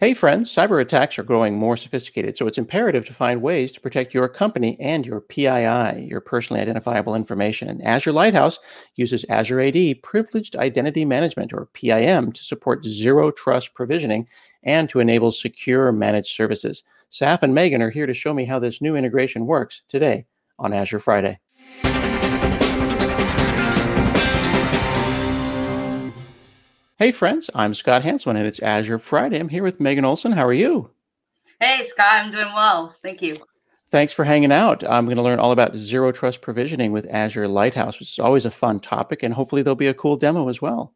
Hey, friends, cyber attacks are growing more sophisticated, so it's imperative to find ways to protect your company and your PII, your personally identifiable information. And Azure Lighthouse uses Azure AD Privileged Identity Management, or PIM, to support zero trust provisioning and to enable secure managed services. Saif and Meagan are here to show me how this new integration works today on Azure Friday. Hey, friends, I'm Scott Hanselman, and it's Azure Friday. I'm here with Meagan Olsen. How are you? Hey, Scott, I'm doing well. Thank you. Thanks for hanging out. I'm going to learn all about zero trust provisioning with Azure Lighthouse, which is always a fun topic, and hopefully there'll be a cool demo as well.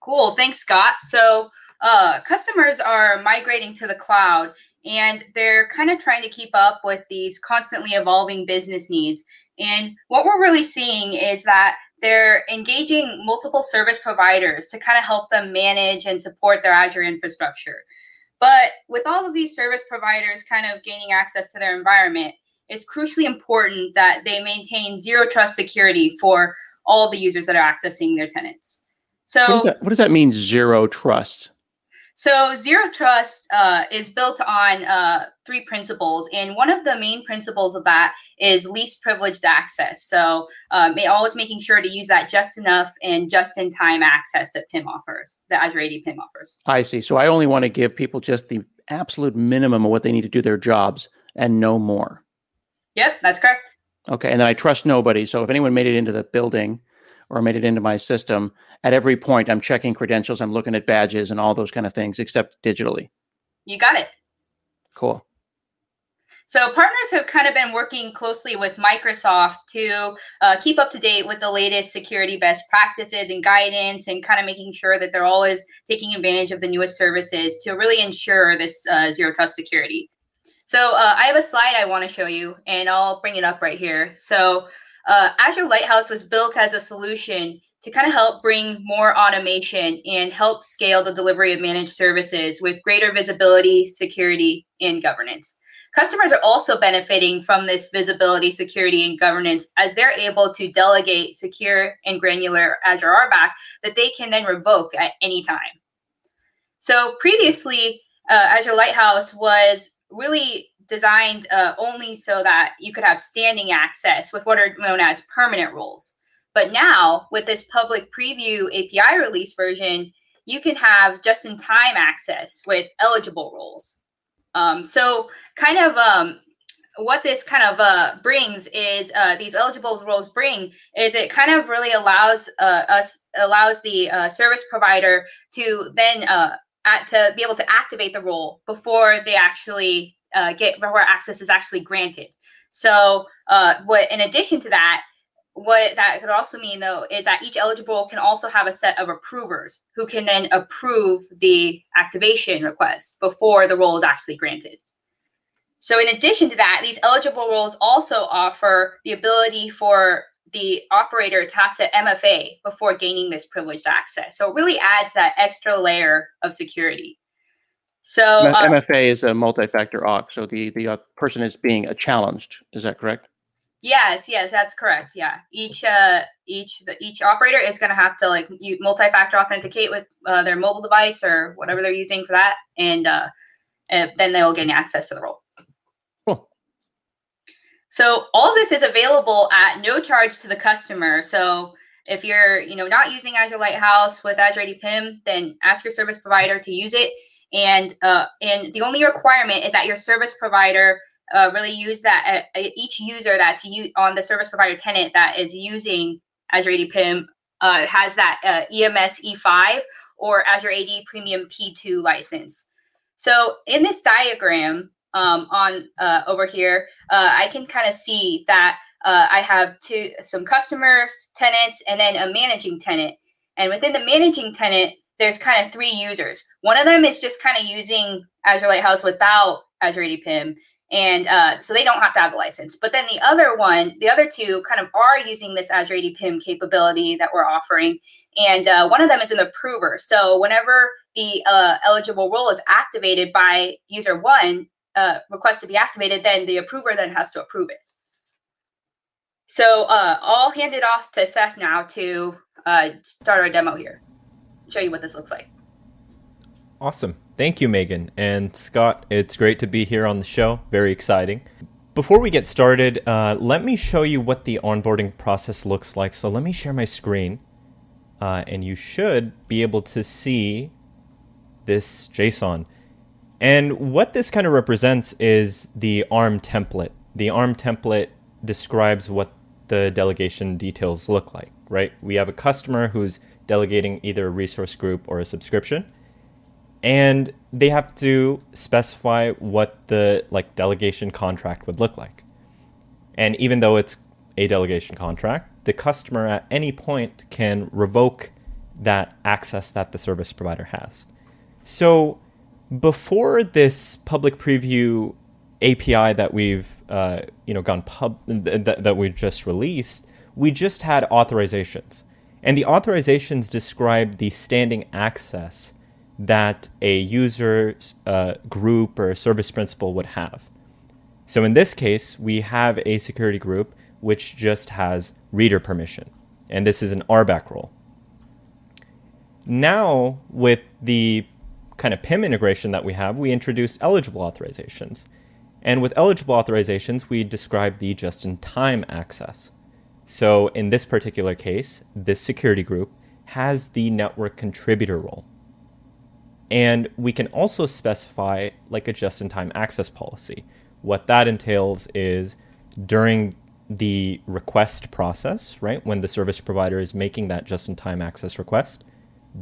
Cool. Thanks, Scott. So, uh, customers are migrating to the cloud, and they're kind of trying to keep up with these constantly evolving business needs. And what we're really seeing is that they're engaging multiple service providers to kind of help them manage and support their Azure infrastructure. But with all of these service providers kind of gaining access to their environment, it's crucially important that they maintain zero trust security for all the users that are accessing their tenants. So, what does that, what does that mean, zero trust? So, zero trust uh, is built on uh, three principles, and one of the main principles of that is least privileged access. So, um, always making sure to use that just enough and just in time access that PIM offers, the Azure AD PIM offers. I see. So, I only want to give people just the absolute minimum of what they need to do their jobs and no more. Yep, that's correct. Okay, and then I trust nobody. So, if anyone made it into the building, or made it into my system, at every point I'm checking credentials, I'm looking at badges and all those kind of things, except digitally. You got it. Cool. So partners have kind of been working closely with Microsoft to uh, keep up to date with the latest security best practices and guidance, and kind of making sure that they're always taking advantage of the newest services to really ensure this uh, zero trust security. So uh, I have a slide I want to show you, and I'll bring it up right here. So uh, Azure Lighthouse was built as a solution to kind of help bring more automation and help scale the delivery of managed services with greater visibility, security, and governance. Customers are also benefiting from this visibility, security, and governance as they're able to delegate secure and granular Azure RBAC that they can then revoke at any time. So previously, uh, Azure Lighthouse was really designed uh, only so that you could have standing access with what are known as permanent roles. But now, with this public preview API release version, you can have just in time access with eligible roles. Um, so, kind of um, what this kind of uh, brings is uh, these eligible roles bring is it kind of really allows uh, us allows the uh, service provider to then uh, at, to be able to activate the role before they actually uh, get where access is actually granted. So, what in addition to that, what that could also mean though is that each eligible can also have a set of approvers who can then approve the activation request before the role is actually granted. So, in addition to that, these eligible roles also offer the ability for the operator to have to MFA before gaining this privileged access. So, it really adds that extra layer of security. So uh, MFA is a multi-factor auth. So the the uh, person is being challenged. Is that correct? Yes, yes, that's correct. Yeah, each uh, each the, each operator is going to have to like multi-factor authenticate with uh, their mobile device or whatever they're using for that, and, uh, and then they will gain access to the role. Cool. So all this is available at no charge to the customer. So if you're you know not using Azure Lighthouse with Azure AD PIM, then ask your service provider to use it and uh, and the only requirement is that your service provider uh, really use that uh, each user that's on the service provider tenant that is using Azure AD PIM uh, has that uh, EMS E5 or Azure AD Premium P2 license. So in this diagram um, on uh, over here, I can kind of see that I have two some customers, tenants, and then a managing tenant. And within the managing tenant, there's kind of three users. One of them is just kind of using Azure Lighthouse without Azure AD PIM. And uh, so they don't have to have the license. But then the other one, the other two kind of are using this Azure AD PIM capability that we're offering. And uh, one of them is an approver. So whenever the uh, eligible role is activated by user one, uh, request to be activated, then the approver then has to approve it. So uh, I'll hand it off to Saif now to uh, start our demo here show you what this looks like. Awesome. Thank you, Meagan. And Scott, it's great to be here on the show. Very exciting. Before we get started, uh, let me show you what the onboarding process looks like. So let me share my screen. Uh, and you should be able to see this JSON. And what this kind of represents is the ARM template. The ARM template describes what the delegation details look like, right? We have a customer who's delegating either a resource group or a subscription and they have to specify what the like delegation contract would look like. And even though it's a delegation contract, the customer at any point can revoke that access that the service provider has. So before this public preview API that we've uh, you know gone pub th- that we've just released, we just had authorizations, and the authorizations describe the standing access that a user uh, group or service principal would have. So in this case, we have a security group which just has reader permission, and this is an RBAC role. Now, with the kind of PIM integration that we have, we introduced eligible authorizations. And with eligible authorizations, we describe the just in time access. So in this particular case, this security group has the network contributor role. And we can also specify like a just in time access policy. What that entails is during the request process, right, when the service provider is making that just in time access request,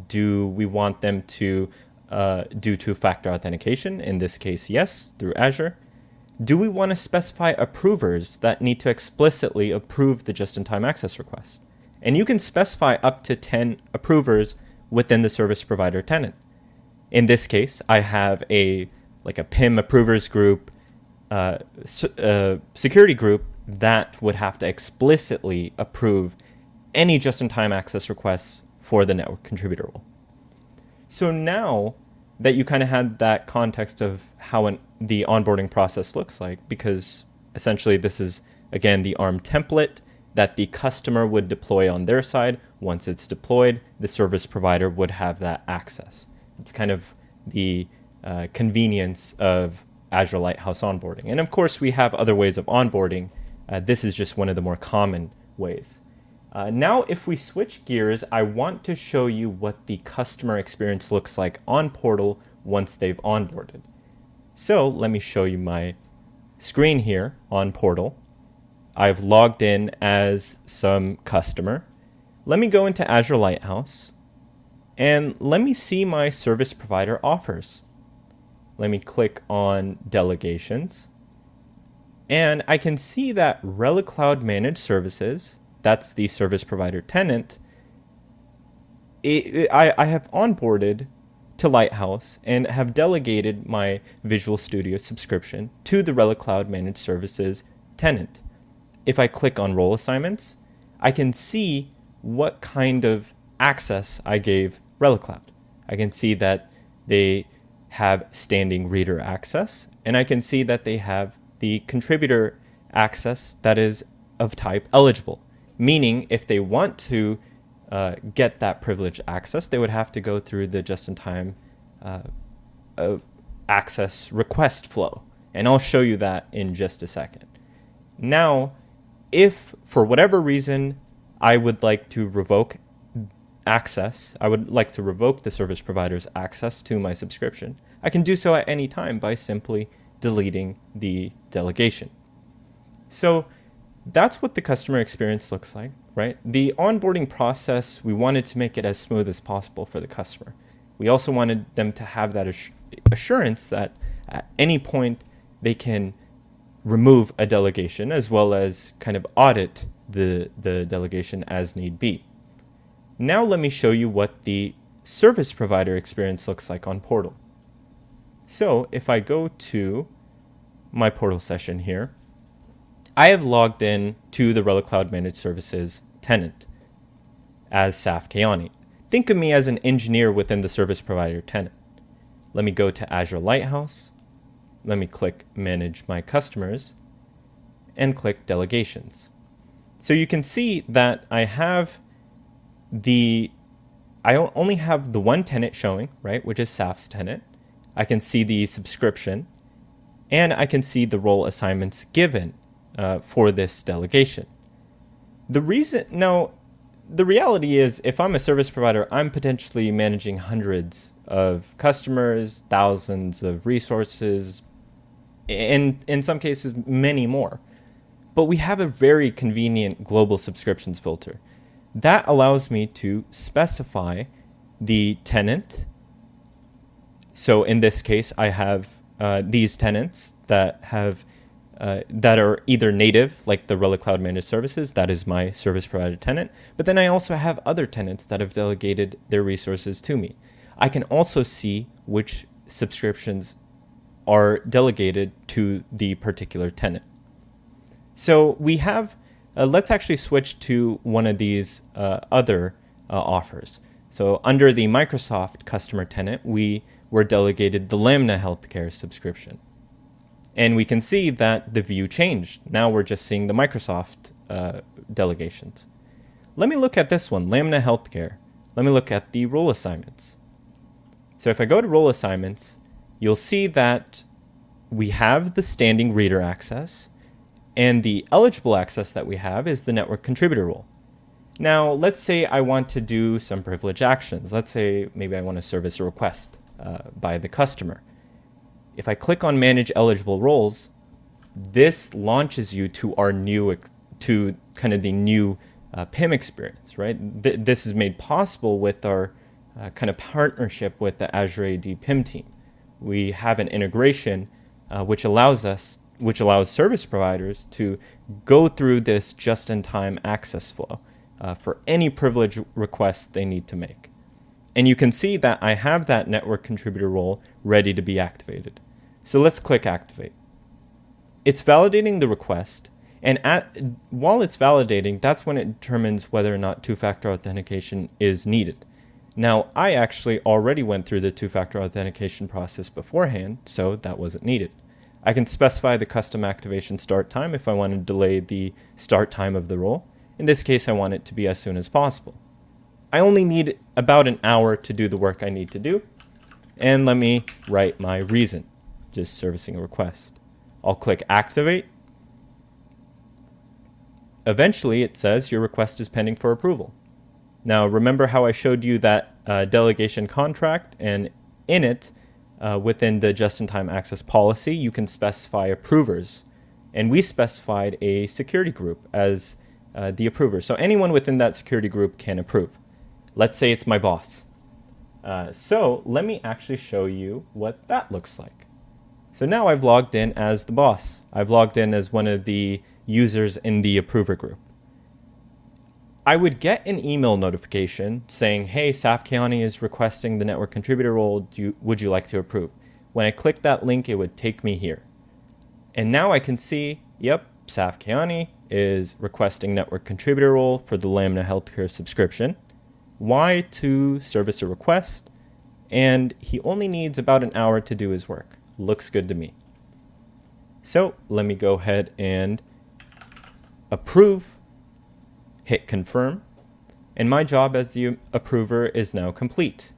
do we want them to uh, do two factor authentication? In this case, yes, through Azure. Do we want to specify approvers that need to explicitly approve the just in time access request? And you can specify up to 10 approvers within the service provider tenant. In this case, I have a like a PIM approvers group, uh, uh, security group that would have to explicitly approve any just-in-time access requests for the network contributor role. So now that you kind of had that context of how an, the onboarding process looks like, because essentially this is again the ARM template that the customer would deploy on their side. Once it's deployed, the service provider would have that access. It's kind of the uh, convenience of Azure Lighthouse onboarding. And of course, we have other ways of onboarding. Uh, this is just one of the more common ways. Uh, now, if we switch gears, I want to show you what the customer experience looks like on Portal once they've onboarded. So let me show you my screen here on Portal. I've logged in as some customer. Let me go into Azure Lighthouse and let me see my service provider offers. Let me click on delegations. And I can see that Relecloud Managed Services, that's the service provider tenant, it, it, I, I have onboarded to Lighthouse and have delegated my Visual Studio subscription to the Relecloud Managed Services tenant. If I click on role assignments, I can see what kind of access I gave Relecloud. I can see that they have standing reader access, and I can see that they have the contributor access that is of type eligible, meaning if they want to uh, get that privileged access, they would have to go through the just-in-time uh, uh, access request flow. And I'll show you that in just a second. Now, if for whatever reason I would like to revoke access, I would like to revoke the service provider's access to my subscription, I can do so at any time by simply deleting the delegation. So that's what the customer experience looks like, right? The onboarding process, we wanted to make it as smooth as possible for the customer. We also wanted them to have that assurance that at any point they can remove a delegation as well as kind of audit the, the delegation as need be. Now let me show you what the service provider experience looks like on Portal. So if I go to my Portal session here, I have logged in to the Relecloud Managed Services tenant as Saif Kayani. Think of me as an engineer within the service provider tenant. Let me go to Azure Lighthouse. Let me click Manage My Customers and click Delegations. So you can see that I have the I only have the one tenant showing, right, which is Saif's tenant. I can see the subscription, and I can see the role assignments given uh, for this delegation. The reason, no, the reality is if I'm a service provider, I'm potentially managing hundreds of customers, thousands of resources, and in some cases, many more. But we have a very convenient global subscriptions filter. That allows me to specify the tenant. So in this case, I have uh, these tenants that have uh, that are either native, like the Relecloud Managed Services, that is my service provider tenant, but then I also have other tenants that have delegated their resources to me. I can also see which subscriptions are delegated to the particular tenant. So we have, uh, let's actually switch to one of these uh, other uh, offers. So under the Microsoft customer tenant, we were delegated the Lamna Healthcare subscription. And we can see that the view changed. Now we're just seeing the Microsoft uh, delegations. Let me look at this one, Lamna Healthcare. Let me look at the role assignments. So if I go to role assignments, you'll see that we have the standing reader access, and the eligible access that we have is the network contributor role. Now, let's say I want to do some privilege actions. Let's say maybe I want to service a request uh, by the customer. If I click on manage eligible roles, this launches you to our new, to kind of the new uh, PIM experience, right? Th- this is made possible with our uh, kind of partnership with the Azure AD PIM team. We have an integration uh, which allows us, which allows service providers to go through this just-in-time access flow uh, for any privilege requests they need to make. And you can see that I have that network contributor role ready to be activated. So let's click activate. It's validating the request, and at, while it's validating, that's when it determines whether or not two-factor authentication is needed. Now, I actually already went through the two-factor authentication process beforehand, so that wasn't needed. I can specify the custom activation start time if I want to delay the start time of the role. In this case, I want it to be as soon as possible. I only need about an hour to do the work I need to do. And let me write my reason, just servicing a request. I'll click activate. Eventually, it says your request is pending for approval. Now, remember how I showed you that uh, delegation contract, and in it, uh, within the just-in-time access policy, you can specify approvers, and we specified a security group as uh, the approver. So anyone within that security group can approve. Let's say it's my boss. Uh, so let me actually show you what that looks like. So now I've logged in as the boss. I've logged in as one of the users in the approver group. I would get an email notification saying, hey, Saif Kayani is requesting the network contributor role. You, would you like to approve? When I click that link, it would take me here. And now I can see, yep, Saif Kayani is requesting network contributor role for the Lamna Healthcare subscription. Why to service a request? And he only needs about an hour to do his work. Looks good to me. So let me go ahead and approve hit confirm, and my job as the approver is now complete.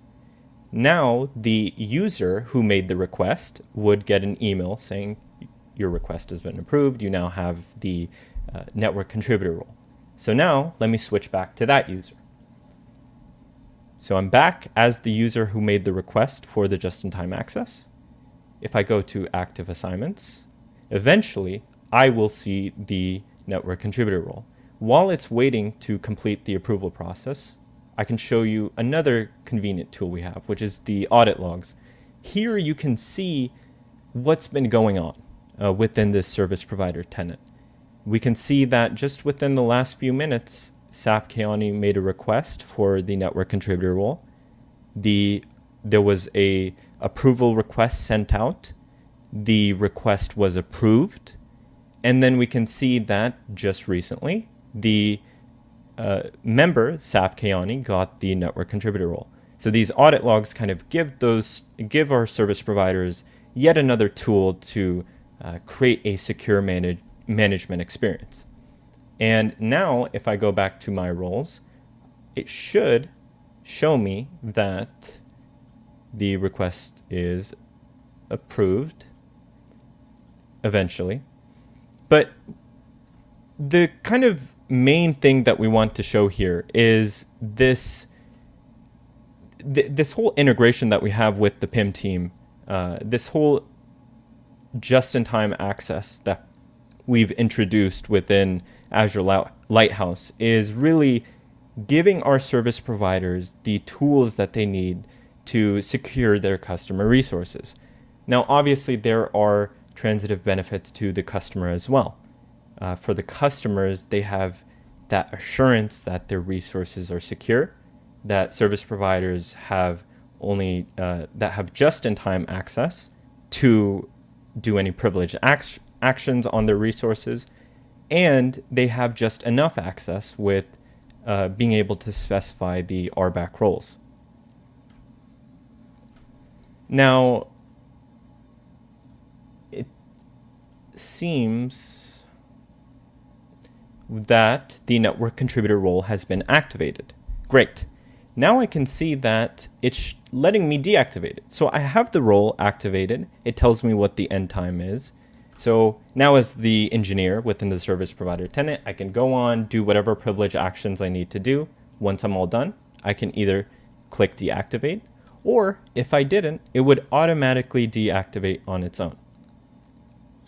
Now, the user who made the request would get an email saying, Your request has been approved. You now have the uh, network contributor role. So now, let me switch back to that user. So I'm back as the user who made the request for the just in time access. If I go to active assignments, eventually I will see the network contributor role. While it's waiting to complete the approval process, I can show you another convenient tool we have, which is the audit logs. Here you can see what's been going on uh, within this service provider tenant. We can see that just within the last few minutes, Saif Kayani made a request for the network contributor role. The there was a approval request sent out. The request was approved, and then we can see that just recently the uh, member, Saif Kayani, got the network contributor role. So these audit logs kind of give those give our service providers yet another tool to uh, create a secure manage, management experience. And now, if I go back to my roles, it should show me that the request is approved eventually. But the kind of main thing that we want to show here is this th- this whole integration that we have with the PIM team, uh, this whole just-in-time access that we've introduced within Azure Lighthouse is really giving our service providers the tools that they need to secure their customer resources. Now, obviously, there are transitive benefits to the customer as well. Uh, for the customers, they have that assurance that their resources are secure, that service providers have only uh, that have just-in-time access to do any privileged ac- actions on their resources, and they have just enough access with uh, being able to specify the RBAC roles. Now, it seems that the network contributor role has been activated. Great. Now I can see that it's letting me deactivate it. So I have the role activated. It tells me what the end time is. So now as the engineer within the service provider tenant, I can go on, do whatever privilege actions I need to do. Once I'm all done, I can either click deactivate, or if I didn't, it would automatically deactivate on its own.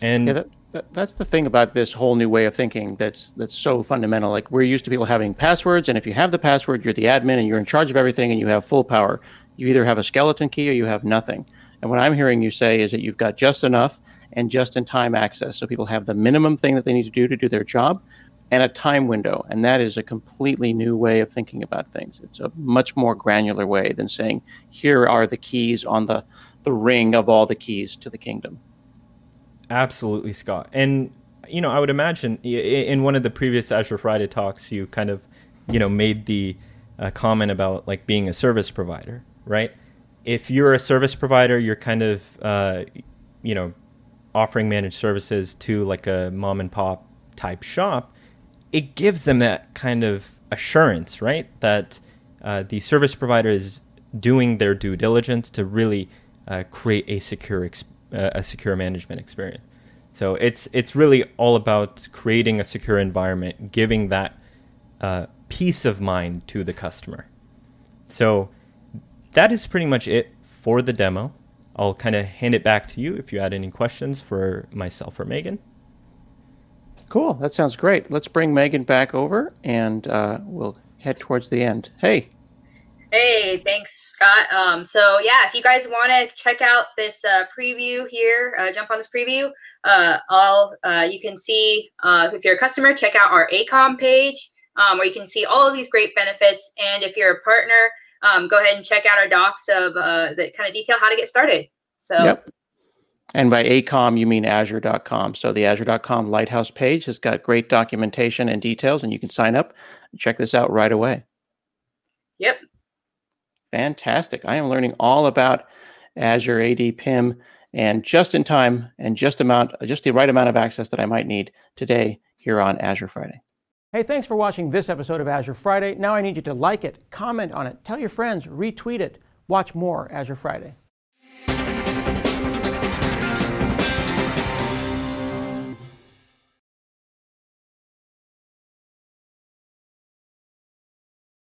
And yeah, that, that, that's the thing about this whole new way of thinking that's that's so fundamental. Like we're used to people having passwords, and if you have the password, you're the admin and you're in charge of everything and you have full power. You either have a skeleton key or you have nothing. And what I'm hearing you say is that you've got just enough and just in time access. So people have the minimum thing that they need to do to do their job and a time window. And that is a completely new way of thinking about things. It's a much more granular way than saying, here are the keys on the, the ring of all the keys to the kingdom. Absolutely, Scott. And, you know, I would imagine in one of the previous Azure Friday talks, you kind of, you know, made the uh, comment about like being a service provider, right? If you're a service provider, you're kind of, uh, you know, offering managed services to like a mom and pop type shop, it gives them that kind of assurance, right? That uh, the service provider is doing their due diligence to really uh, create a secure ex- a secure management experience. So it's it's really all about creating a secure environment, giving that uh, peace of mind to the customer. So that is pretty much it for the demo. I'll kind of hand it back to you if you had any questions for myself or Meagan. Cool. That sounds great. Let's bring Meagan back over and uh, we'll head towards the end. Hey. Hey, thanks, Scott. Um, so yeah, if you guys want to check out this uh, preview here, uh, jump on this preview. Uh, all uh, you can see uh, if you're a customer, check out our ACOM page um, where you can see all of these great benefits. And if you're a partner, um, go ahead and check out our docs of uh, that kind of detail how to get started. So, yep. And by ACOM, you mean Azure.com. So the Azure.com Lighthouse page has got great documentation and details, and you can sign up and check this out right away. Yep. Fantastic. I am learning all about Azure AD PIM and just in time and just amount just the right amount of access that I might need today here on Azure Friday. Hey, thanks for watching this episode of Azure Friday. Now I need you to like it, comment on it, tell your friends, retweet it. Watch more Azure Friday.